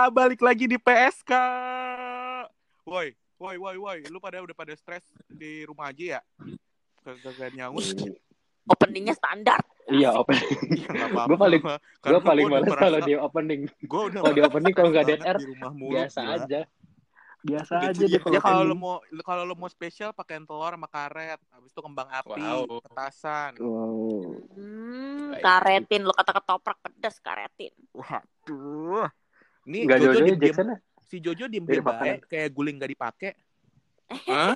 Ya, balik lagi di PSK. Woi, woi, woi, woi, lu pada udah pada stres di rumah aja ya? Kagak nyaut. Openingnya standar. Iya, open. Ya, nggak apa-apa. Gue paling gue paling males kalau di opening. gua udah Kalau di opening kalau nggak DNR di rumah mulu, biasa gila. aja. Biasa Gitu aja ya. deh kalau Ya kalau lu opening. mau kalau lu mau spesial pakein telur sama karet, habis itu kembang api, Wow. petasan. Wow. Hmm, karetin lu kata ketoprak pedas karetin. Waduh. Nih Nggak Jojo diem, Jackson ya? si Jojo diem diem baik makanan. kayak guling gak dipakai. Hah?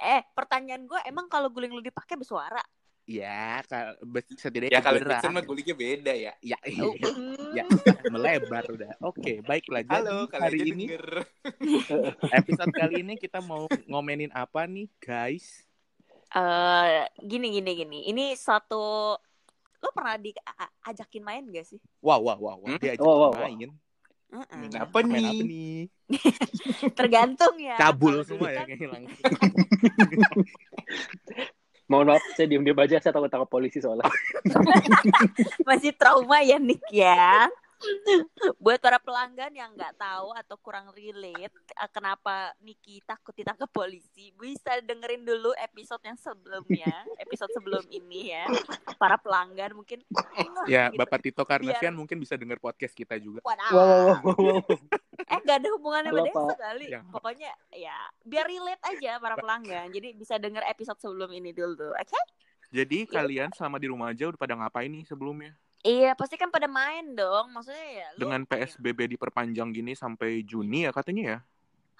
Eh, pertanyaan gue emang kalau guling lu dipakai bersuara? Ya, kalau setidaknya Ya kalau. Jackson mah gulingnya beda ya. Ya, Oh, iya. hmm. ya melebar udah. Oke, baiklah. Jadi Halo, kali hari ini denger. episode kali ini kita mau ngomenin apa nih, guys? Eh, gini gini gini. Ini satu lu pernah diajakin main gak sih? Wow, wow, wow, wow. Hmm? Diajak Wow, wow, wow. Main. Apa Main nih? apa nih? Tergantung ya. Cabul semua ya kayaknya langsung. Mohon maaf, saya diem-diem aja. Saya takut takut polisi soalnya. masih trauma ya Nick ya. Buat para pelanggan yang nggak tahu atau kurang relate eh, kenapa Niki takut ditangkap polisi, bisa dengerin dulu episode yang sebelumnya, episode sebelum ini ya. Para pelanggan mungkin Ya, gitu. Bapak Tito Karnavian Biar- mungkin bisa denger podcast kita juga. Wadah. Wow, wow, wow, wow. Eh gak ada hubungannya sama desa kali. Ya. Pokoknya ya biar relate aja para pelanggan. Jadi bisa denger episode sebelum ini dulu, oke? Jadi kalian selama di rumah aja udah pada ngapain nih sebelumnya? Iya, pasti kan pada main dong. Maksudnya ya lu Dengan PSBB diperpanjang gini sampai Juni ya katanya ya?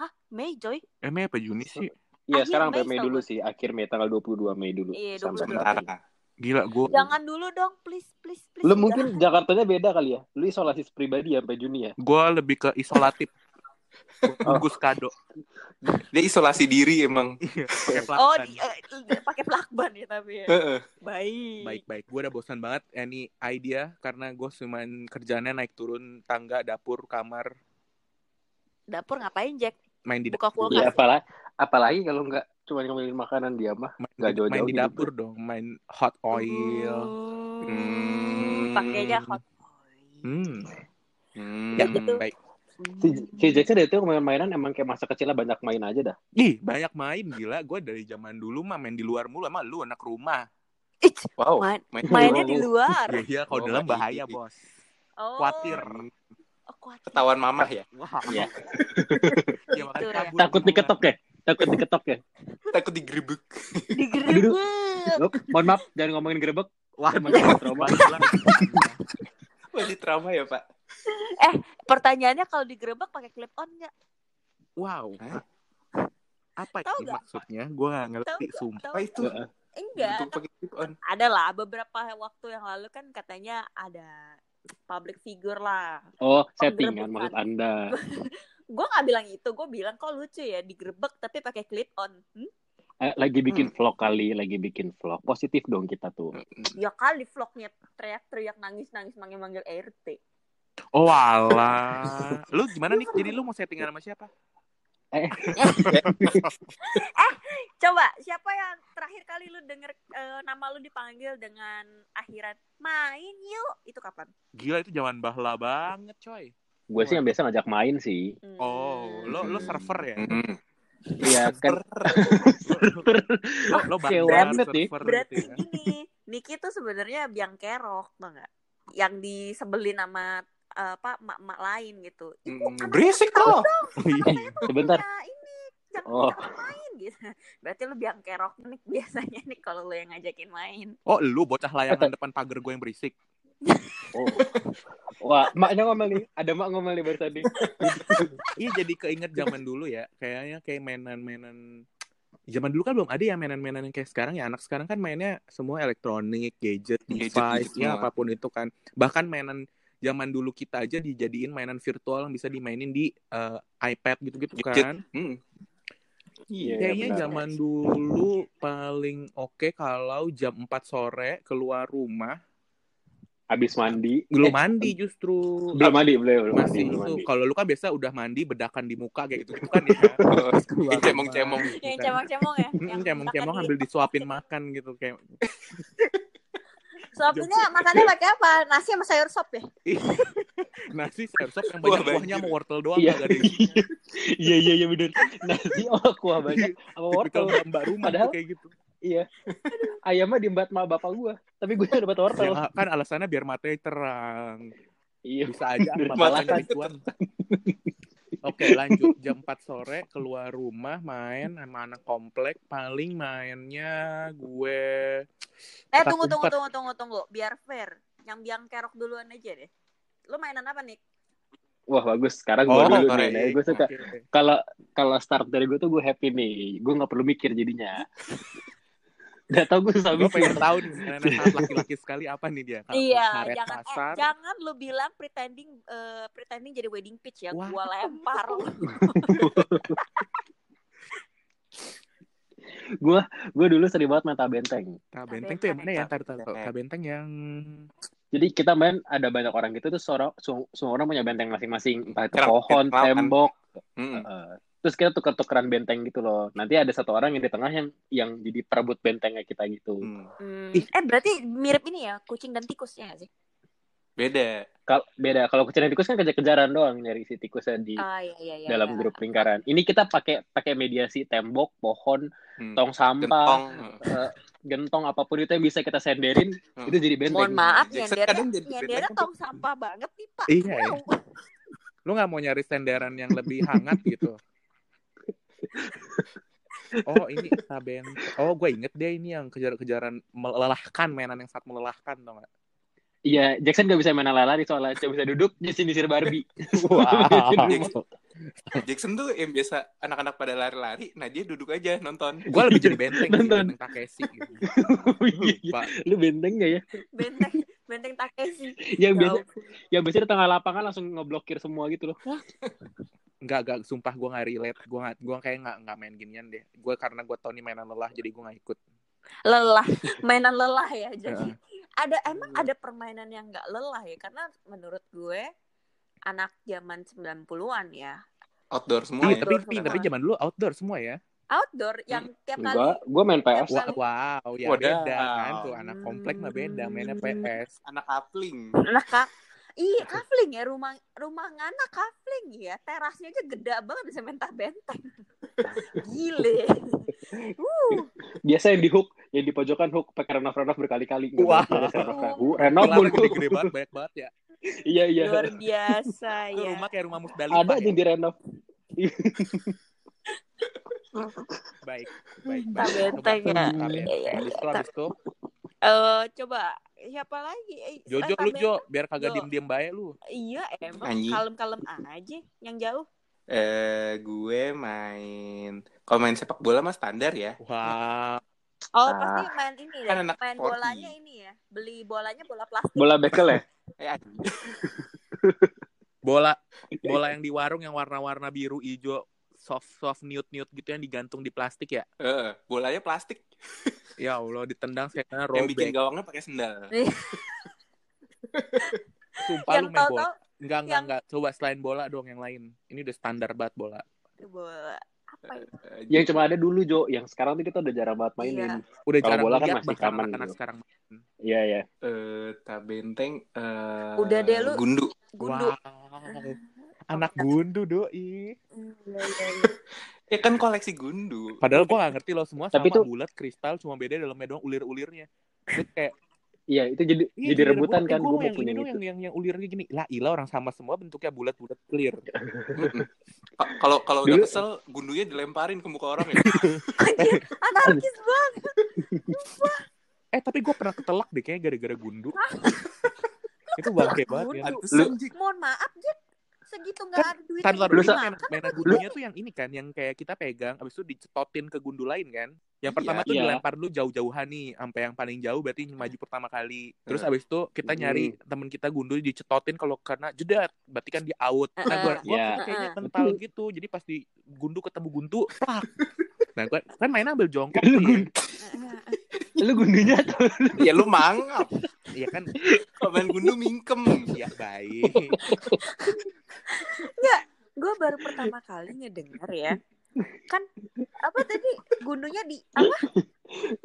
Hah, Mei, Joy? Eh, Mei apa Juni sih? Iya, sekarang Mei sampai Mei dulu sih. Akhir Mei, tanggal 22 Mei dulu. Iya, Sampai 22. Mei. Sementara. Gila, gue Jangan dulu dong, please, please, please. Lu mungkin Jakartanya beda kali ya? Lu isolasi pribadi ya sampai Juni ya? gua lebih ke isolatif. Bungkus kado. Dia isolasi diri emang. Iya, pakai Oh, di- eh, pakai plakban ya tapi ya. Heeh. Baik. Baik baik, gue udah bosan banget any idea karena gue cuman kerjanya naik turun tangga, dapur, kamar, Dapur ngapain, Jack? main di Buka dapur, kulkas. Iya, apalagi, apalagi kalau nggak cuma ngomongin makanan dia mah. main, nggak jauh-jauh main di dapur dong, main hot oil. Oh, Hmm. Pakainya hot oil. Hmm, Hmm. ya gitu. baik. Si, si Jackson itu main-mainan emang kayak masa kecilnya banyak main aja dah. Ih banyak main gila, gue dari zaman dulu mah main di luar mulu, emang lu anak rumah. Ih, Wow. main- Main mainnya di luar. Iya iya, kalau Oh, dalam iya. bahaya bos. Oh. Khawatir. Oh, khawatir. Ketahuan mamah ya. Wah, Iya. ya makan Gitu ya. kabur Takut diketok ya? Takut diketok ya? Takut digerebek. Digerebek. Mohon maaf, jangan ngomongin gerebek. Wah, trauma. Masih trauma ya, Pak? Pertanyaannya kalau digerebek pakai clip on nggak? Wow. Hah? Apa ini nggak? maksudnya? Gue gak ngerti, nggak? sumpah. Apa itu? Enggak, Untuk pakai clip on. ada lah beberapa waktu yang lalu kan katanya ada public figure lah. Oh, settingan Penggerebekan. maksud Anda. Gue nggak bilang itu, gue bilang kok lucu ya digerebek tapi pakai clip on. Hmm? Eh, lagi bikin vlog kali, lagi bikin vlog. Positif dong kita tuh. Ya kali vlognya teriak-teriak nangis-nangis manggil-manggil RT. Oh alah. Lu gimana nih? Jadi lu mau settingan sama siapa? Coba siapa yang terakhir kali lu denger eh, nama lu dipanggil dengan akhiran main yuk itu kapan? Gila itu zaman bahla banget coy. Gue sih yang biasa ngajak main sih. Hmm. Oh, lo lo server ya? Iya kan. Lo, lo nih. Berarti gitu ya? gini, Niki tuh sebenarnya biang kerok, tau nggak? Yang disebelin sama eh, apa mak-mak lain gitu. Ibu, Hmm, Berisik Oh, lo. iya. Sebentar. ini jangan Oh. main gitu. Berarti lu biang kerok nih biasanya nih kalau lu yang ngajakin main. Oh, lu bocah layangan depan pagar gue yang berisik. Oh. Wah, maknya ngomel nih. Ada mak ngomel nih baru tadi. Iya jadi keinget zaman dulu ya. Kayaknya kayak mainan-mainan Zaman dulu kan belum ada ya mainan-mainan yang kayak sekarang ya. Anak sekarang kan mainnya semua elektronik, gadget, Gadget, device, gadget ya apa pun itu kan. Bahkan mainan zaman dulu kita aja dijadiin mainan virtual yang bisa dimainin di eh, iPad gitu-gitu kan. Hmm. Iya, Kayaknya benar. zaman dulu paling oke kalau jam 4 sore keluar rumah Habis mandi. belum Eh, mandi justru Belum mandi, belum, belum mandi, masih mandi. kalau lu kan biasa udah mandi bedakan di muka kayak gitu gitu kan ya Yang cemong-cemong. gitu Yang kan. cemong-cemong ya. Yang cemong-cemong ambil di- disuapin makan gitu kayak Sopnya makannya pakai apa? Nasi sama sayur sop ya? Nasi sayur sop yang banyak kuahnya sama wortel doang Iya. ada isinya. Iya iya iya bener. Nasi oh kuah banyak sama wortel. mbak rumah Padahal- kayak gitu. Iya. Ayamnya diembat sama bapak gua, tapi gue dapat wortel. Ya, kan alasannya biar matanya terang. Iya. Bisa aja dari tuan. Oke lanjut jam 4 sore keluar rumah main sama anak komplek paling mainnya gue Eh tunggu tunggu tunggu tunggu tunggu biar fair. Yang biang kerok duluan aja deh. Lu mainan apa nih? Wah bagus. Sekarang gue dulu Korea. nih. Gue suka. Kalau kalau start dari gue tuh gue happy nih. Gue nggak perlu mikir jadinya. Udah tau gue susah Gue pengen tahu nih sangat laki-laki sekali apa nih dia Kalau Iya, karet jangan eh, pasar jangan lu bilang pretending eh, pretending jadi wedding pitch ya. Wah. Gua lempar. Gue gue dulu sering banget main benteng. Kak Benteng tuh yang mana ya? Ntar tahu. Benteng. Kak Benteng yang Jadi kita main ada banyak orang gitu tuh seorang semua, orang punya benteng masing-masing. Entah itu Kerap- pohon, kerap kan? tembok. Mm-mm. eh, terus kita tuker-tukeran benteng gitu loh. Nanti ada satu orang yang di tengah yang yang jadi perebut bentengnya kita gitu. Hmm. Hmm. Ih. Eh berarti mirip ini ya, kucing dan tikus ya nggak sih? Beda. Kalau beda kalau kucing dan tikus kan kejar-kejaran doang nyari si tikusnya di Ah iya iya iya. dalam iya. grup lingkaran. Ini kita pakai pakai mediasi tembok, pohon, Hmm. tong sampah, Gentong. eh, gentong apa pun itu yang bisa kita senderin Hmm. itu jadi benteng. Mohon maaf, nyendernya, nyendernya tong sampah banget nih Pak. Iya, ya. Wow. lu nggak mau nyari senderan yang lebih hangat gitu. Oh ini Benteng. Oh gue inget deh ini yang kejar-kejaran melelahkan mainan yang sangat melelahkan tau gak? Iya, Jackson gak bisa main lari soalnya cuma bisa duduk nyisir-nyisir Barbie. Wow. Jackson tuh yang biasa anak-anak pada lari-lari, nah dia duduk aja nonton. gue lebih jadi benteng sih, Nonton. benteng Takeshi gitu. Iya, iya. Pak, Lu benteng gak ya? Benteng benteng Takeshi. Yang Ya biasa yang biasa di tengah lapangan langsung ngeblokir semua gitu loh. nggak nggak sumpah gue nggak relate. Gue nggak gue kayak nggak nggak main ginian deh. Gue karena gue tau nih mainan lelah jadi gue nggak ikut. Lelah. Mainan lelah ya jadi. Ada emang ada permainan yang nggak lelah ya? Karena menurut gue anak zaman 90-an ya. Outdoor semua ya. tapi Outdoor tapi semua. tapi zaman dulu outdoor semua ya outdoor yang tiap kali gue main PS. Wah, wow ya Wadaw. beda kan tuh anak komplek mah beda mainnya PS Anak kapling. nah kak iya kafling ya rumah rumah ngana kafling ya terasnya aja gede banget bisa main tak benteng gile uh Biasa yang di hook, yang di pojokan hook pakai renov-renov berkali-kali. Wah. ada renov. Uh, renov pun. gede-gede banget banyak banget ya Iya, iya. luar biasa ya rumah kayak rumah Musdalifah Ada ya? yang di renov. baik baik tak baik benteng ya. Iya, iya, Habis itu iya. Eh, coba siapa lagi Eh, Jojo lu Jo biar kagak Jo. diem diem baik lu iya emang kalem-kalem aja yang jauh Eh, gue main kalau main sepak bola mah standar ya. wow Oh, Ah. pasti main ini deh. Kan anak main bolanya ini ya. Beli bolanya bola plastik. Bola bekel ya? Eh, bola bola yang di warung yang warna-warna biru hijau soft soft nude nude gitu yang digantung di plastik ya Eh, bolanya plastik ya allah ditendang saya yang bikin gawangnya pakai sendal. sumpah yang lu main bola enggak enggak yang- enggak coba selain bola dong yang lain ini udah standar banget bola bola apa ya? Eh, Yang cuma ada dulu, Jo. Yang sekarang tuh kita udah jarang banget mainin. udah Kalau jarang bola kan masih anak-anak gitu. sekarang Iya, iya. eh, tabenteng eh Udah deh, lu. gundu. Gundu. wow anak gundu doi iya, iya, iya. Ya kan koleksi gundu. padahal gua gak ngerti loh semua Tapi sama tuh- bulat kristal cuma beda dalamnya doang ulir-ulirnya Terus kayak Iya, itu jadi Iya, jadi rebutan Eh, kan. gua Gue mau punya itu. yang, yang yang ulirnya gini. Lah, ilah orang sama semua bentuknya bulat-bulat clear. Kalau kalau udah kesel, gundunya dilemparin ke muka orang ya. Anjir, anarkis banget. Eh, tapi gue pernah ketelak deh kayaknya gara-gara gundu. itu bangke banget ya. Jik. Mohon maaf, Jet. Segitu nggak ada duit. Taruh Lu dulu sa- mainan, mainan gundunya tuh yang ini kan, yang kayak kita pegang, abis itu dicetotin ke gundu lain kan. Yang Iya, pertama tuh iya. dilempar dulu jauh-jauhan nih, sampai yang paling jauh berarti maju pertama kali. Terus Hmm. abis itu kita nyari temen kita gundu dicetotin kalau karena jedat, berarti kan di out. Nah, gua, gua Iya. kayaknya kental gitu, jadi pas di gundu ketemu gundu, plak. Nah, gua kan mainnya ambil jongkok nih. Lu gundunya atau Ya lu mangap. Iya kan, Kalau main gundu mingkem. ya baik. Gue baru pertama kali ngedenger ya. Kan apa tadi gundunya di apa?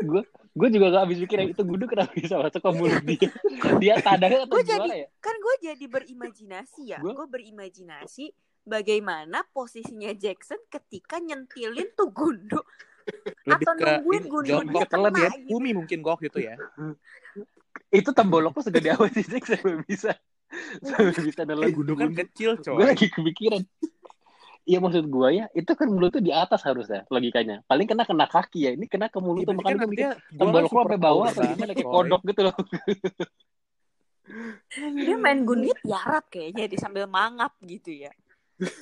gue gue juga gak habis pikir itu gundu kenapa bisa masuk ke mulut dia dia tadanya atau Gua jadi- ya kan gue jadi berimajinasi ya Gua- gue berimajinasi bagaimana posisinya Jackson ketika nyentilin tuh gundu Lebih atau ke nungguin dia kena ya. gitu. Bumi mungkin gok gitu ya. itu tembolokku segede apa sih Jack sampai bisa. Sampai bisa Eh, nelan gundu kan kecil, gue coy. lagi kepikiran. Iya maksud gue ya itu kan mulut tuh di atas harusnya logikanya. Paling kena kena kaki ya ini kena ke mulut tuh Iya, makanya kan gue mikir tembolok lo sampai bawah apa gimana? Kayak kodok gitu loh. Dia main gundu tiarap kayaknya di sambil mangap gitu ya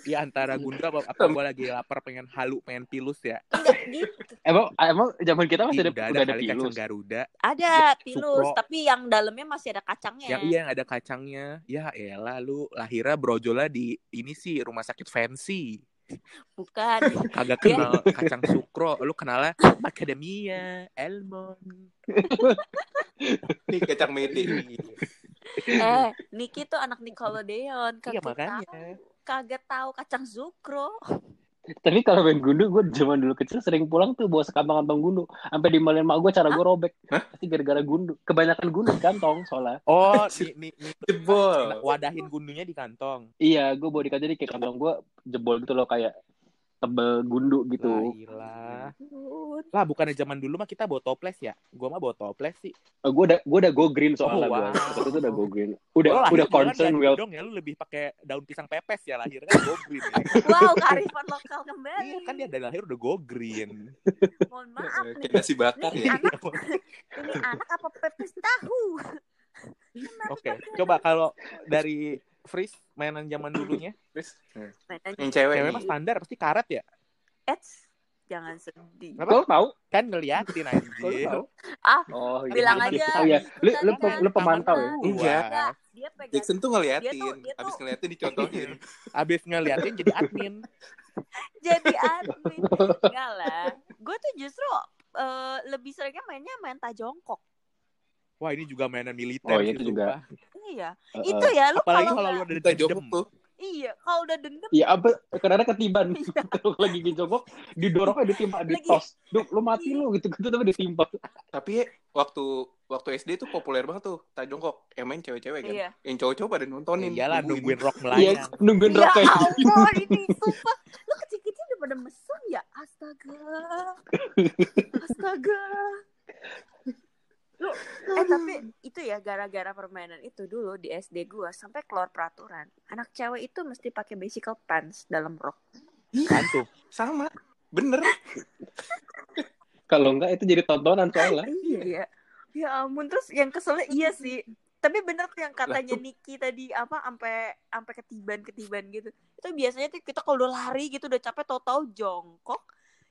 Iya antara gundu apa, apa gue lagi lapar pengen halu pengen pilus ya. enggak gitu emang emang zaman kita masih Ih, ada udah ada ada kali pilus kacang Garuda. ada pilus Sukro. tapi yang dalamnya masih ada kacangnya Yang iya yang ada kacangnya. Ya elah lu lahirnya brojolnya di ini sih rumah sakit fancy. bukan Kagak Dia- kenal kacang sukro, lu kenalnya macadamia, almond. Nih kacang nih. eh Niki tuh anak Nickelodeon Iya kagak makanya. tahu kagak tahu kacang sukro tapi kalau main gundu gue zaman dulu kecil sering pulang tuh bawa sekantong kantong gundu sampai dimalin mak gue cara gue robek Hah? pasti gara-gara gundu kebanyakan gundu di kantong soalnya Oh, nih, nih, nih. Jebol. Wadahin gundunya di kantong. iya gue bawa di kantong jadi kayak kantong gue jebol gitu loh kayak tebel gundu Lah, gitu ilah. Lah bukannya zaman dulu mah kita bawa toples ya? Gua mah bawa toples sih. gue udah gue udah go green soalnya Oh, gue wow. waktu itu udah go green udah lahir udah concern well dong ya lu lebih pakai daun pisang pepes ya lahirnya kan go green. Ya. wow kearifan lokal kembali Iya kan dia dari lahir udah go green. mohon maaf nih Kayak nasi bakar ini ya. anak ini anak apa pepes tahu Oke, coba kalau dari Freeze mainan zaman dulunya, nah, Mainan yang cewek, cewek mah standar pasti karet ya. Eits, jangan sedih Apa? lo tau Kan ngeliatin Kalau anjir. tahu ah oh iya. bilang Iya. aja oh iya lu lu, lu pemantau ya. Enggak, dia pegang Jackson tuh ngeliatin. Dia tuh- dia Abis ngeliatin dicontohin. Abis ngeliatin jadi admin. jadi admin enggak lah gue tuh justru eh, lebih seringnya mainnya main tajongkok Wah ini juga mainan militer. Oh, sih, itu juga. sumpah. Iya Uh, itu ya lu Apalagi kalau kalau lu Kita dendam. jongkok tuh. iya kalau udah dendam Iya apa karena ketiban kalau lagi dijongkok didorongnya ditimpa Lagi- ditos Duh, lu mati lu gitu gitu tapi ditimpa Tapi waktu waktu SD tuh populer banget tuh. Tak jongkok. Yang main cewek-cewek kan. Iya. Yang cowok-cowok pada nontonin. Iyalah nungguin. nungguin rock iya melayang. nungguin ya roknya ampun ini sumpah lu kecil-kecil udah pada mesum ya astaga astaga lu eh tapi itu ya gara-gara permainan itu dulu di SD gua sampai keluar peraturan anak cewek itu mesti pakai bicycle pants dalam rok Kan tuh. Sama. Bener. kalau enggak itu jadi tontonan soalnya iya ya ya ampun terus yang keselnya iya sih tapi bener tuh yang katanya Niki tadi apa sampai sampai ketiban ketiban gitu itu biasanya tuh kita kalau udah lari gitu udah capek tahu-tahu jongkok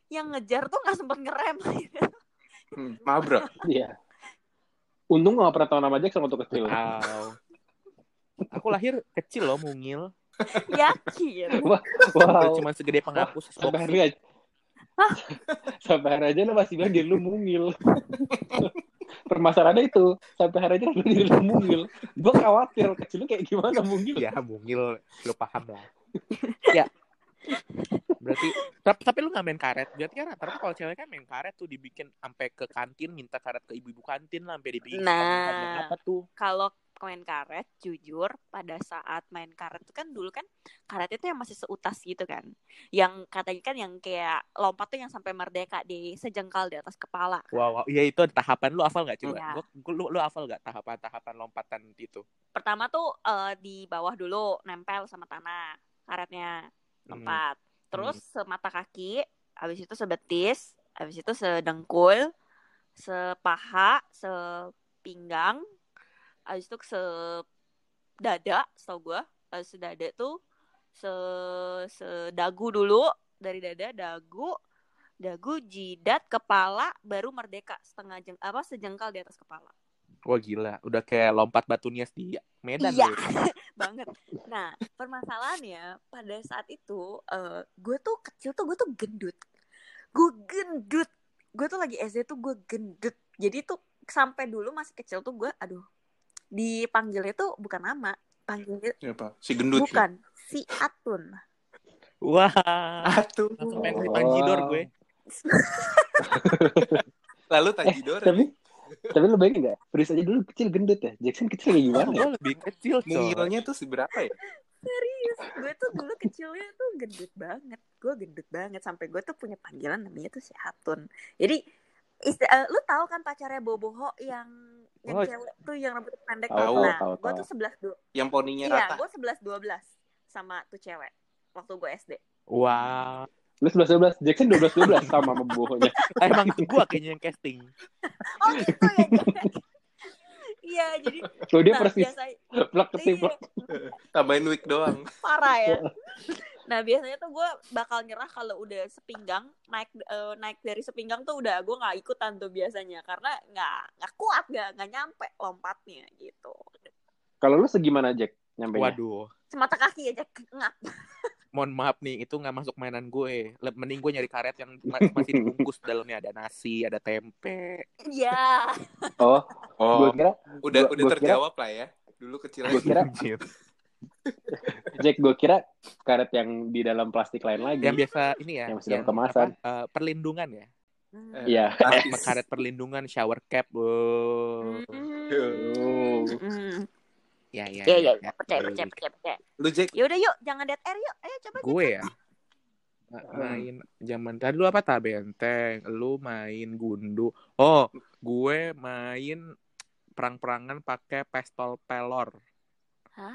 yang ngejar tuh nggak sempet ngerem Hmm, mabrak. iya untung gak pernah tahu nama Jackson waktu kecil. Wow. Aku lahir kecil loh mungil. yakin. Wow. Cuma segede penghapus sampai hari aja. Sampai hari aja lu masih bilang diri lu mungil. Permasalahannya itu. Sampai hari aja lu diri lu mungil. Gua khawatir kecil lu kayak gimana mungil. Ya mungil. Lo paham lah. ya. Berarti tapi, tapi lu gak main karet. Berarti kan rata-rata kalau cewek kan main karet tuh dibikin sampai ke kantin minta karet ke ibu-ibu kantin lah sampai dibikin Nah. apa tuh. kalau main karet jujur pada saat main karet itu kan dulu kan karet itu yang masih seutas gitu kan yang katanya kan yang kayak lompat tuh yang sampai merdeka di sejengkal di atas kepala Wow, wow. Iya itu tahapan lu hafal gak coba? Iya. Gua, gua- lu, lu hafal gak tahapan-tahapan lompatan itu? pertama tuh eh, di bawah dulu nempel sama tanah karetnya Hmm. empat. Terus semata kaki habis itu sebetis habis itu sedengkul sepaha sepinggang habis itu sedada setahu gua. Habis sedada tuh se sedagu dulu dari dada dagu dagu jidat kepala baru merdeka. Setengah jeng apa sejengkal di atas kepala Wah gila, udah kayak lompat batu nias di Medan Iya. lu. banget. Nah, permasalahannya pada saat itu eh gue tuh kecil tuh gue tuh gendut. Gue gendut. Gue tuh lagi SD tuh gue gendut. Jadi tuh sampai dulu masih kecil tuh gue aduh dipanggilnya tuh bukan nama, panggilnya Siapa? Si gendut. bukan si Atun. Wah, Atuh. langsung pengen gue. Lalu Tajidor. tapi tapi lu bayangin gak? Pris aja dulu kecil gendut ya. Jackson kecil kayak gimana ya? gue lebih kecil coy Mungilnya tuh seberapa ya? Serius, gue tuh dulu kecilnya tuh gendut banget. Gue gendut banget sampai gue tuh punya panggilan namanya tuh si Hatun. Jadi isti- eh, lu tahu kan pacarnya Boboho yang yang Oh. cewek tuh yang rambut pendek Tahu, nah, tahu, gue tuh sebelas dua Yang poninya iya rata. gue sebelas dua belas sama tuh cewek waktu gue SD Wah, Lu 11 12, Jackson 12 12 sama sama bohongnya. emang itu gue kayaknya yang casting. oh gitu ya iya jadi Kalau dia nah, persis biasa plak ketiplak. iya, Tambahin wig doang. parah ya. Nah biasanya tuh gue bakal nyerah kalau udah sepinggang naik eh, naik dari sepinggang tuh udah gue nggak ikutan tuh biasanya karena nggak nggak kuat nggak nggak nyampe lompatnya gitu. Kalau lu segimana Jack? Nyampe Waduh, semata kaki aja ngap mohon maaf nih, itu nggak masuk mainan gue. Mending gue nyari karet yang ma- masih dibungkus dalamnya ada nasi, ada tempe. iya Oh, Oh, gua kira udah gua- udah gua kira- terjawab lah ya. Dulu kecilnya Gua kira-. Jack gue kira karet yang di dalam plastik lain lagi. yang biasa ini ya, Yang masih dalam kemasan. apa, eh, perlindungan ya. Hmm. Iya. artis. Karet perlindungan, shower cap. Oh. Hmm. Ya, ya, Iya, iya, ya. percaya, percaya, percaya, percaya. Lu Jack, Ya udah yuk, jangan dead air yuk. Ayo coba. Gue ya. Ma- main zaman tadi lu apa tak benteng lu main gundu oh gue main perang-perangan pakai pistol pelor lu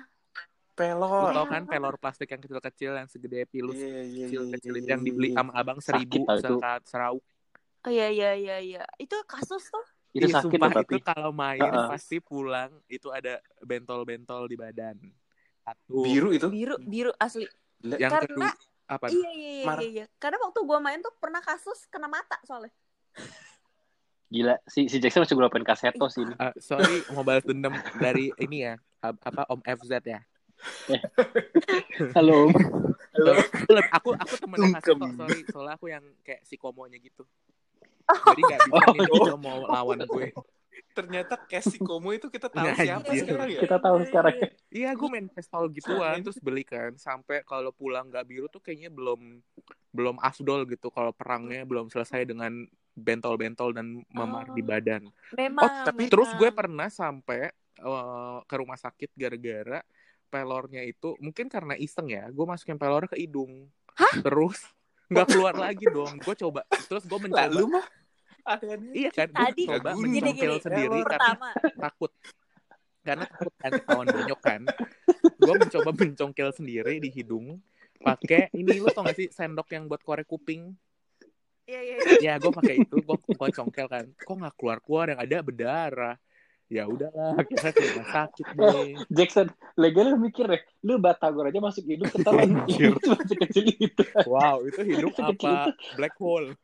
pelor. tau kan pelor plastik yang kecil-kecil yang segede pilus Iya, iya, kecil-kecil iya, yang iya, dibeli iya. sama abang seribu serauk Oh iya iya iya iya. Itu kasus tuh. Itu Ih, sakit sumpah, tapi. itu kalau main Heeh. pasti pulang itu ada bentol-bentol di badan satu Biru itu. Biru biru asli. yang Karena- kedua apa Iya iya iya Mar- iya. iya. Karena waktu gua main tuh pernah kasus kena mata soalnya. Gila, si si Jackson masih ngeluarin kaseto sih ini. Eh, sorry mau balas dendam dari ini ya apa Om FZ ya Halo. Om. Lep, aku aku Sungkem. kok sorry soalnya aku yang kayak psikomonya gitu Oh. jadi nggak bisa Oh, nih iya. kalau mau lawan gue Ternyata Casey Komo itu kita tahu Nggak, siapa anjir. sekarang ya. Kita tahu sekarang. iya gue main pistol gituan terus beli kan sampai kalau pulang nggak biru tuh kayaknya belum belum afdol gitu kalau perangnya belum selesai dengan bentol-bentol dan memar Oh. di badan Memang. oh tapi memang. terus gue pernah sampai eh, ke rumah sakit gara-gara pelornya itu mungkin karena iseng ya gue masukin pelor ke hidung terus nggak keluar lagi dong gue coba terus gue mencoba Lalu mah. Iya kan, gue Tadi coba gini, mencongkel gini. sendiri karena pertama. takut. Karena takut kan ketahuan bonyok kan. Gue mencoba mencongkel sendiri di hidung. Pakai ini lu tau gak sih sendok yang buat korek kuping? Iya iya. iya. Ya gue pakai itu, gue gue congkel kan. Kok nggak keluar keluar yang ada berdarah. Ya udahlah, akhirnya ke rumah sakit deh. Jackson, legal lu mikir deh, lu batagor aja masuk hidung ketahuan itu masih kecil itu. Wow, itu hidung Sekecil apa black hole?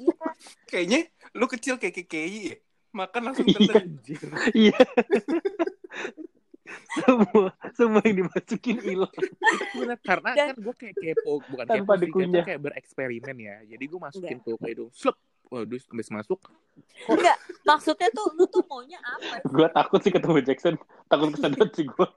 Iya. Kayaknya lu kecil kayak KKI ya. Makan langsung telan. Anjir. Iya. semua semua yang dimasukin hilang. Karena Dan- kan gue kayak kepo bukan Tanpa kepo sih, kayak bereksperimen ya jadi gue masukin tuh ke hidung slep waduh habis masuk Enggak, maksudnya tuh lu tuh maunya apa? Gue takut sih ketemu Jackson, takut kesedot sih gue.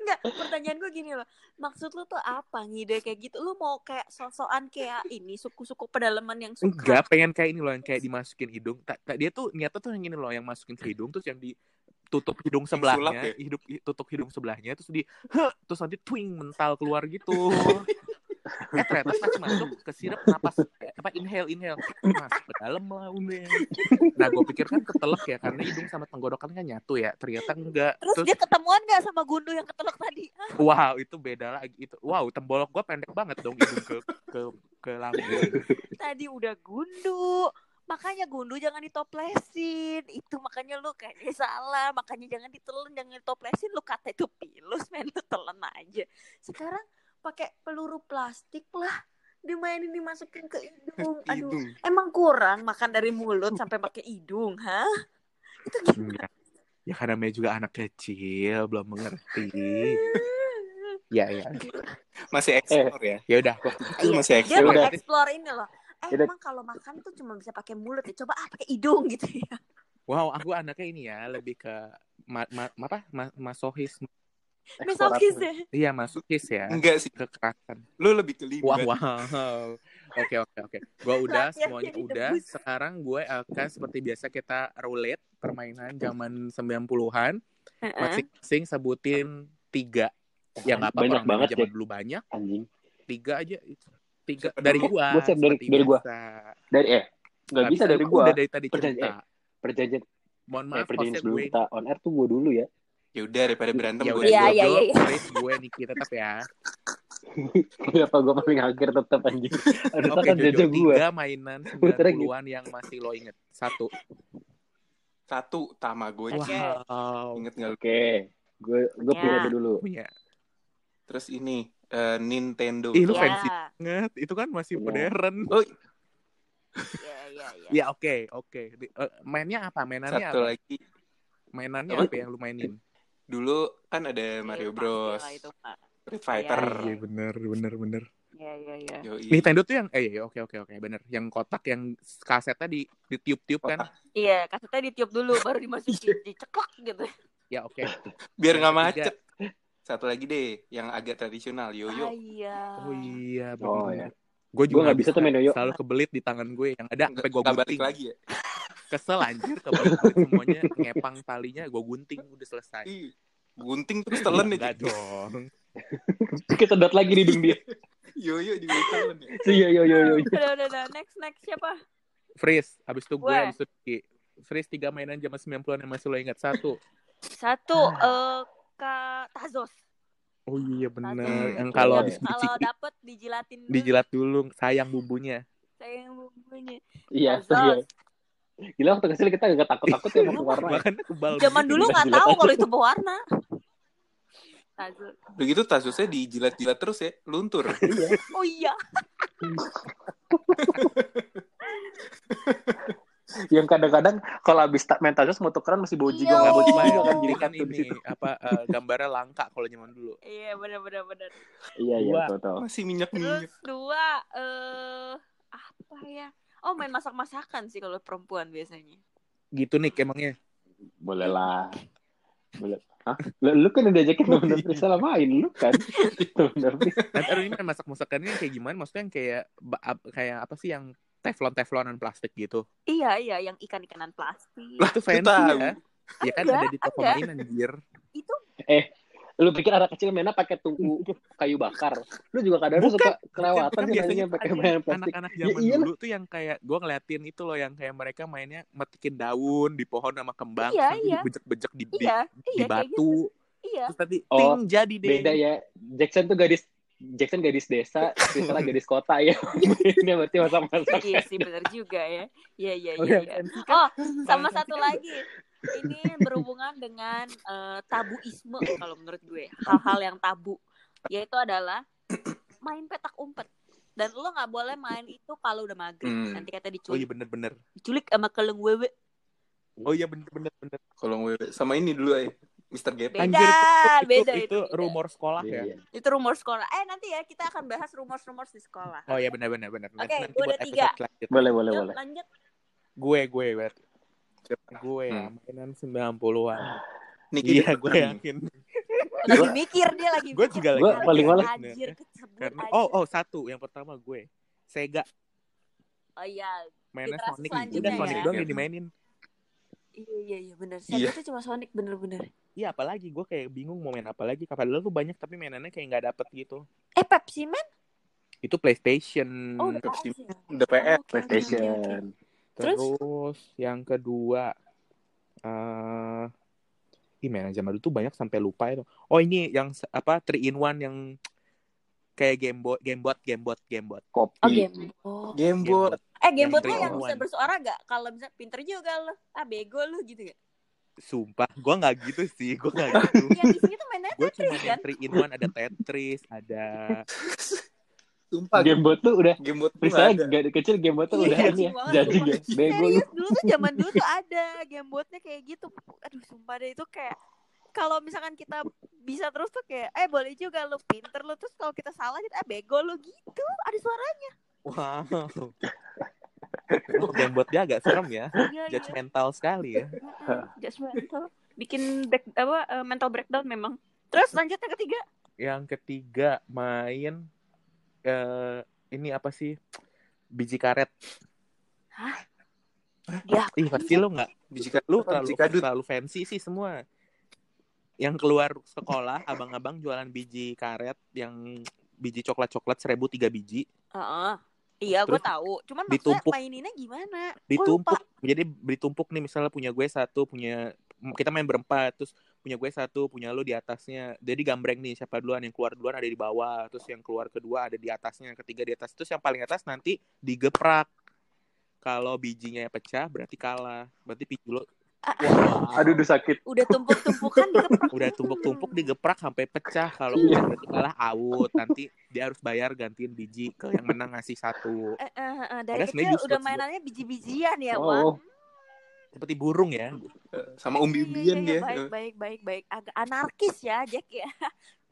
Enggak, pertanyaan gue gini loh. Maksud lu tuh apa ngide kayak gitu? Lu mau kayak sosokan kayak ini suku-suku pedalaman yang suka. enggak pengen kayak ini loh yang kayak dimasukin hidung tak tak- dia tuh niatnya tuh yang ini loh yang masukin ke hidung terus yang ditutup hidung sulap sebelahnya ya? hidup tutup hidung sebelahnya terus di "Heh," terus nanti twing mental keluar gitu eh ternyata pas masuk ke sirap napas apa inhale inhale masuk ke dalam lah udah nah gue pikir kan ketelek ya karena hidung sama tenggorokan kan nyatu ya ternyata enggak Terus, dia ketemuan gak sama gundu yang ketelok tadi? Wow itu beda lagi itu wow tembolok gue pendek banget dong hidung ke ke ke lambung Tadi udah gundu. Makanya gundu jangan ditoplesin. Itu makanya lu kayaknya salah. Makanya jangan ditelan, jangan ditoplesin. Lu kata itu pilus, men. Lu telan aja. Sekarang pakai peluru plastik lah. Dimainin dimasukin ke hidung. Aduh, Hidung. emang kurang makan dari mulut sampai pakai hidung, hah? Itu gimana? Ya karena namanya juga anak kecil belum mengerti. Ya ya. Masih explore ya. Ya udah. Itu Iya, masih Dia explore. mau udah. explore ini loh. Eh, Yaudah. emang kalau makan tuh cuma bisa pakai mulut ya. Coba ah pakai hidung gitu ya. Wow, aku anaknya ini ya lebih ke ma ma apa? Ma masohis. Mesokis ya. Iya, masukis ya. Enggak sih. Kekerasan. Lu lebih ke Wow, wow. Oke oke oke. Gue udah semuanya udah. Sekarang gue akan seperti biasa kita roulette permainan zaman 90-an. Heeh. Masing-masing sebutin tiga. Ya nggak apa-apa. Banyak banget zaman ya. dulu banyak. Anjing. Tiga aja. Tiga dari gua. Gua siap dari- dari gua. biasa. Dari eh nggak bisa dari gua. Udah dari tadi Perjanjian- cerita. Perjanjian Mohon eh, maaf, perjanjian hostnya sebelum gue. kita on air tuh gua dulu ya. Ya udah daripada berantem Ya gue. Iya, iya, iya, iya. Chris, gue, Niki tetap ya. Kenapa gua paling akhir tetap anjing. Harusnya Oke, kan Jojo, jajan gua. tiga mainan 90-an yang masih lo inget. Satu. Satu Tamagotchi. Oke. Wow. Ingat nggak? Oke. Gue gue Ya. pilih dulu. Punya. Terus ini eh, Nintendo. Ih, lu Ya. fancy banget. Itu kan masih Iya. modern. Oh, Iya, iya, iya. Ya oke, oke. Eh, mainnya apa? Mainannya satu apa? lagi. Mainannya Apa? apa yang lu mainin? Dulu kan ada Iya, Mario Bros. lah itu, Pak. Street Fighter. Iya, Iya bener, bener, bener. Iya, iya, iya. Nintendo tuh yang, eh iya, oke, oke, oke, bener. Yang kotak, yang kasetnya di ditiup-tiup kan? Iya, kasetnya ditiup dulu baru dimasukin, diceklak gitu. Ya oke. Biar nggak macet. Satu lagi deh, yang agak tradisional, Ah, yoyo. iya. Oh iya, Oh, bener. ya. Gue Gua juga nggak bisa tuh main yoyo. Selalu kebelit di tangan gue yang ada sampai gue balik gunting. lagi ya. Kesel anjir kebelit semuanya ngepang talinya gue gunting udah selesai. Ih, gunting terus telan Enggak ya. dong. Kesedot lagi di dia. Yoyo juga telan ya. Iya iya iya iya. Udah, udah, udah. Next, next siapa? Freeze, habis itu gue, habis itu Ki. Freeze tiga mainan zaman 90-an yang masih lo ingat. Satu. Satu, eh Kak Tazos. Oh iya bener. Hmm. Yang kalau Iya, habis Kalau dicicip, dapet dijilatin dulu. dijilat dulu, sayang bumbunya. Sayang bumbunya. Iya Tazos. Iya. Gila waktu kecil kita gak takut-takut ya sama warna. ya. Zaman gitu. dulu nggak Jilat tahu kalau itu berwarna. Tazos. Begitu tasusnya dijilat-jilat terus ya, luntur. Oh iya. Yang kadang-kadang kalau habis tak main Tazos mau tukeran masih boji Iya. gue nggak boji Oh. juga kan Jadi jadi kan di ini situ. apa eh, gambarnya langka kalau zaman dulu. Iya, benar benar benar. Iya iya tahu. Masih minyak-minyak. Terus dua eh apa ya? Oh, main masak-masakan sih kalau perempuan biasanya. Gitu nih emangnya. Boleh lah. Boleh. Hah? Lu, lu kan udah ajakin temen Priscilla main lu kan. Temen Priscilla. Nanti ini main masak masakannya kayak gimana? Maksudnya yang kayak kayak apa sih yang teflon teflonan plastik gitu? Iya, iya, yang ikan-ikanan plastik. Lah, Itu fancy ya? Ya kan ada di toko mainan anjir. Itu Lu pikir anak kecil mainnya pakai tungku kayu bakar. Lu juga kadang Bukan, suka kelewatan Bukan, sih biasanya mainnya pakai mainan plastik. anak-anak Ya zaman iyalah. dulu tuh yang kayak gue ngeliatin itu loh yang kayak mereka mainnya metikin daun di pohon sama kembang Iya, iya. dibejek-bejek di, di, iya, di iya kayak gitu. batu Iya. terus tadi Oh, ting jadi deh Beda ya. Jackson tuh gadis Jackson gadis desa, Priscilla gadis kota ya. Ini berarti masak-masak. Iya sih benar juga ya. Iya iya iya. iya. kan Oh, sama satu lagi. Ini berhubungan dengan eh, tabuisme kalau menurut gue. Hal-hal yang tabu yaitu adalah main petak umpet. Dan lo nggak boleh main itu kalau udah maghrib. Hmm. Nanti kata oh iya diculik. bener-bener Diculik sama keleng wewe. oh iya bener-bener bener Kalau gue sama ini dulu ya, Mr. Gepeng. Beda, Anjir, itu, beda itu, itu, itu beda. rumor sekolah Iya, ya iya. Itu rumor sekolah. Eh nanti ya kita akan bahas rumor-rumor di sekolah. oh iya bener-bener bener Oke, nanti gue tiga. Boleh, boleh, Yuk, boleh. lanjut. gue gue berarti gue ya Hmm. mainan 90-an Niki iya gue yakin Lagi mikir dia lagi gue juga lagi mikir paling males. sebenarnya. Anjir, kesebut karena aja. oh oh satu yang pertama gue Sega Oh iya, mainnya Generasi Sonic udah Sonic ya. doang yang dimainin Iya iya iya benar. Saya itu cuma Sonic bener-bener. iya apalagi gue kayak bingung mau main apa lagi padahal tuh banyak tapi mainannya kayak nggak dapet gitu Eh Pepsi Man? itu PlayStation Oh udah Pepsi. Ya? Udah PS. Oh, oke, oke, oke, oke. PlayStation. Terus? terus yang kedua eh Ih, mainan zaman dulu tuh banyak sampai lupa itu. Oh ini yang apa three in one yang kayak gamebot, gamebot, gamebot, gamebot. Oh Kopi. game. Oh. Gamebot. Eh game Yang bot lo three yang in bisa bersuara gak? Kalau misalnya pinter juga lo. Ah bego lo gitu gak? Sumpah, gue nggak gitu sih, gue nggak gitu. Yang di sini tuh mainnya gue cuma Tetris main kan? three in one ada Tetris, ada Sumpah, Gamebot tuh udah Gamebot Priscilla nggak ada. gak kecil Gamebot tuh Iya, udah iya, ini ya. Jadi sumpah. ya. Bego lu. Dulu tuh zaman dulu tuh ada game botnya kayak gitu. Aduh sumpah deh itu kayak kalau misalkan kita bisa terus tuh kayak eh boleh juga lo pinter lo terus kalau kita salah kita eh bego lo gitu ada suaranya wow. Oh, gamebot dia agak serem ya, iya iya judgmental sekali ya. Judgmental bikin back apa eh, mental breakdown memang terus lanjut yang ketiga Yang ketiga main eh ini apa sih? biji karet. Ya, Ih, pasti lu nggak Biji karet, lu terlalu biji kadut. terlalu fancy sih semua. Yang keluar sekolah, abang-abang jualan biji karet yang biji coklat-coklat seribu tiga biji Heeh. Iya, gue tahu. Cuman maksudnya ditumpuk. maininnya gimana? Ditumpuk lupa. jadi ditumpuk nih misalnya punya gue satu punya kita main berempat terus punya gue satu punya lu di atasnya jadi gambreng nih siapa duluan yang keluar duluan ada di bawah terus yang keluar kedua ada di atasnya yang ketiga di atas terus yang paling atas nanti digeprak kalau bijinya pecah berarti kalah berarti biji lo. Wah. Aduh, udah sakit. Udah tumpuk-tumpukan digeprak. udah tumpuk-tumpuk digeprak sampai pecah kalau Iya. berarti kalah out nanti dia harus bayar gantiin biji ke yang menang ngasih satu Eh, eh, eh, dari kecil udah mainannya biji-bijian ya, Oh. Wang. seperti burung ya sama umbi-umbian iya, iya, dia. Baik, baik, baik, baik. Agak anarkis ya, Jack ya.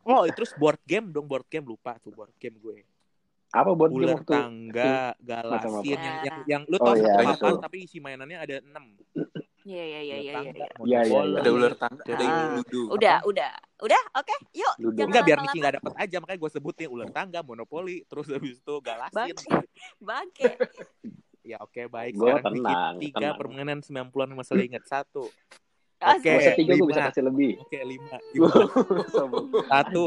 oh terus board game dong board game lupa tuh board game gue Apa buat game ular waktu? tangga, galasin yang, yang yang lu Oh, tau iya, satu papan tapi isi mainannya ada enam. Iya, iya, iya, iya, iya. iya. Iya, iya. Ada ular tangga, ada yang Ah. ludu. Udah, udah. Udah, oke. Yuk, Ludo. jangan Enggak biar lama-lama. Niki nggak dapet aja makanya gue sebutin ular tangga, monopoli, terus habis itu galasin. Bangke. Bangke. Ya oke baik. Gua Sekarang Niki tenang, tiga tenang. permainan 90-an masih ingat satu. Asik. Oke. Usah tiga, gue bisa lima. kasih lebih. Oke lima. Sombong. Satu.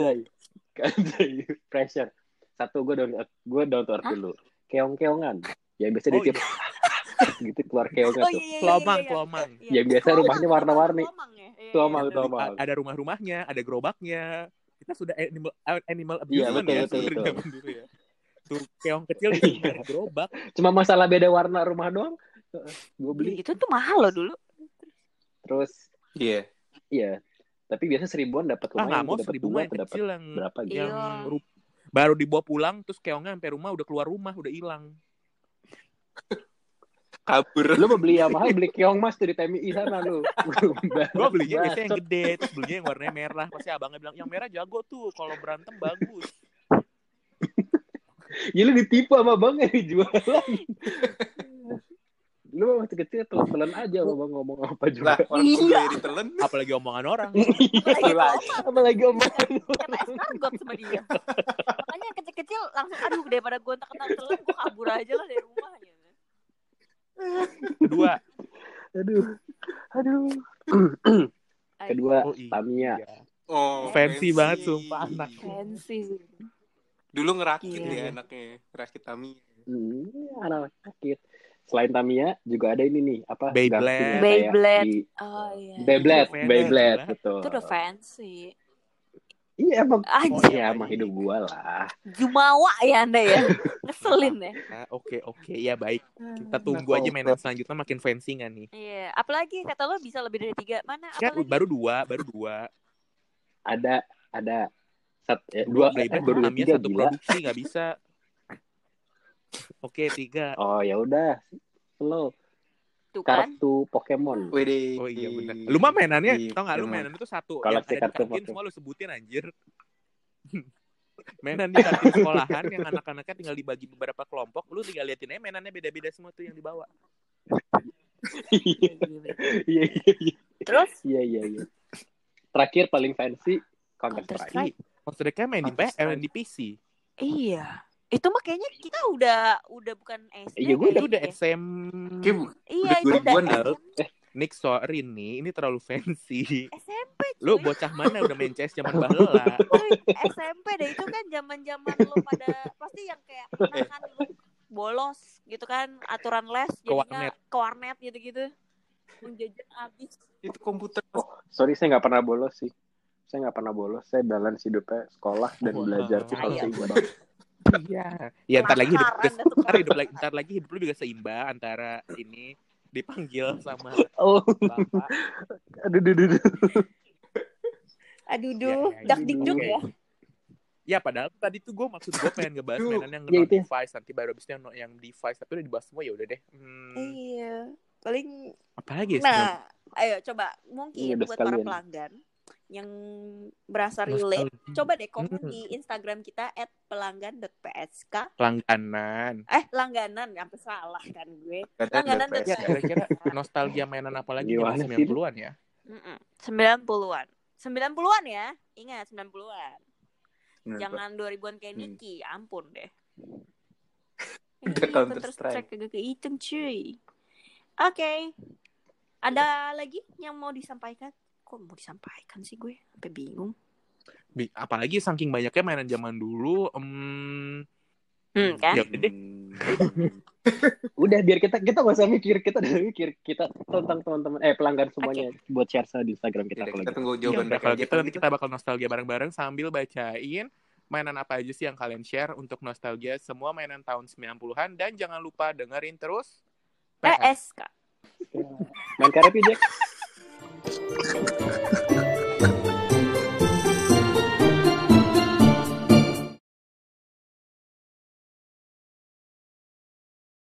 Pressure. Satu, gue down, gue down to earth dulu. Keong-keongan. Yang biasa Oh, ditiup. gitu keluar keongnya Oh tuh. iya, iya, iya, Kelomang, iya, iya. kelomang. Iya. Yang biasa Kelomang, rumahnya warna-warni. kelomang ya. Iya, Kelomang, iya, Ada rumah-rumahnya, ada gerobaknya. Kita sudah animal animal abuse Iya, betul, ya betul, betul. dulu ya. Tuh keong kecil di gerobak. Cuma masalah beda warna rumah doang. Gue beli. Itu tuh mahal loh dulu. Terus, Iya. iya. Tapi biasa seribuan dapat Ah lumayan. nggak mau dapat seribu dua mah yang atau dapat kecil yang berapa gitu. Yang ru- baru dibawa pulang terus keongnya sampai rumah udah keluar rumah udah hilang Kabur. Lu mau beli yang mahal, beli keong mas tuh di TMI sana lu. gue belinya biasanya yang gede terus belinya yang warnanya merah pasti abangnya bilang yang merah jago tuh kalau berantem bagus Ya lu ditipu sama bang yang dijualan. lu waktu kecil telan-telan aja sama bang ngomong apa Lah, juga. orang Iya. ditelen. apalagi omongan orang Apalagi kelomang. Apalagi omongan Kata eskargot sama dia. Makanya kecil-kecil langsung aduh daripada gue tak kenal telan gue kabur aja lah dari rumah gitu. Kedua Aduh. Aduh. Kedua, oh iya Tamiya. Oh, Fancy banget, sumpah, anak. Fancy. Dulu ngerakit Iya. dia anaknya, rakit Tami. Hmm, anak sakit. Selain Tamiya juga ada ini nih, apa? Beyblade. Beyblade. di- Oh iya. Beyblade, fancy, Beyblade, betul. Itu udah fancy. Iya emang. Anjir. Iya emang hidup gua lah. Jumawa ya anda ya. Ngeselin ya. Oke oke ya baik kita Hmm. tunggu aja mainan selanjutnya makin fancy nggak nih Iya. Apalagi kata lo bisa lebih dari tiga. Mana? kan Apalagi? baru dua baru dua Ada ada sat, eh, dua eh, Beyblade baru tiga satu gila. produksi nggak bisa oke tiga Oh ya udah. Lo Tuh kan. kartu Pokemon. Wede. Oh iya benar. Lu mah mainannya Iya, tau gak lu emang. mainannya tuh satu Kalau yang ada di kartu kantin foto. semua lu sebutin anjir. mainan di kantin sekolahan yang anak-anaknya tinggal dibagi beberapa kelompok, lu tinggal liatin aja mainannya beda-beda semua tuh yang dibawa. Iya iya iya. Terus Iya iya iya. Terakhir paling fancy Counter Counter Strike. Strike. Maksudnya main di, P- eh, main di PC. iya. Itu mah kayaknya kita udah udah bukan SD. Iya, kayaknya udah ya. SM Kayak bu- Iya, udah itu udah 2000-an dah. SM. Nick sorry nih, ini terlalu fancy. SMP Lu cuy. bocah mana udah main CS zaman bahela? Cuy, SMP deh itu kan zaman-zaman lu pada pasti yang kayak lu bolos gitu kan aturan les Ke warnet. ke warnet gitu-gitu. Menjajan habis. itu komputer Oh, sorry saya nggak pernah bolos sih. Saya nggak pernah bolos. Saya balance hidupnya sekolah dan Wah, belajar tuh kalau iya. Iya. Ya ntar lagi hidup ntar hidup lagi ntar lagi hidup lu juga seimbang antara ini dipanggil sama Oh, bapak. aduh, aduh, aduh, aduh. Aduh, Ya, duh, ya, dak ya. dikduk ya. Ya padahal tadi tuh gue maksud gue pengen ngebahas mainan yang Ya, non ya. device nanti baru abis itu yang, yang device tapi udah dibahas semua ya udah deh. Hmm, Iya. Paling apa lagi ya? Nah, ayo coba mungkin udah buat para pelanggan yang berasa relate, Nostalgia. coba deh komen Hmm. di Instagram kita @pelanggan.psk. Langganan. Eh, langganan, sampai salah kan gue. Langganan DPS. Ya kira-kira nostalgia mainan apa lagi Gimana zaman sih? 90-an ya? Mm-mm. 90-an. 90-an ya. Ingat 90-an. Nah, Jangan 2000-an kayak Hmm. Niki, ampun deh. Udah Iya, Counter Counter Strike. Strike kagak kehitung cuy. Oke. Ada lagi yang mau disampaikan? Kok mau disampaikan sih gue? Sampai bingung. Bi- apalagi saking banyaknya mainan zaman dulu em, Hmm, kan? Ya udah deh. Udah biar kita kita gak usah mikir kita udah mikir kita tentang teman-teman eh pelanggan semuanya buat share di Instagram kita Yaudah, kalau kita gitu. tunggu Ya jawaban mereka kalau gitu nanti kita bakal nostalgia bareng-bareng sambil bacain mainan apa aja sih yang kalian share untuk nostalgia semua mainan tahun 90-an dan jangan lupa dengerin terus PS. PS, Kak. Main karet yuk, Jack. Thank you.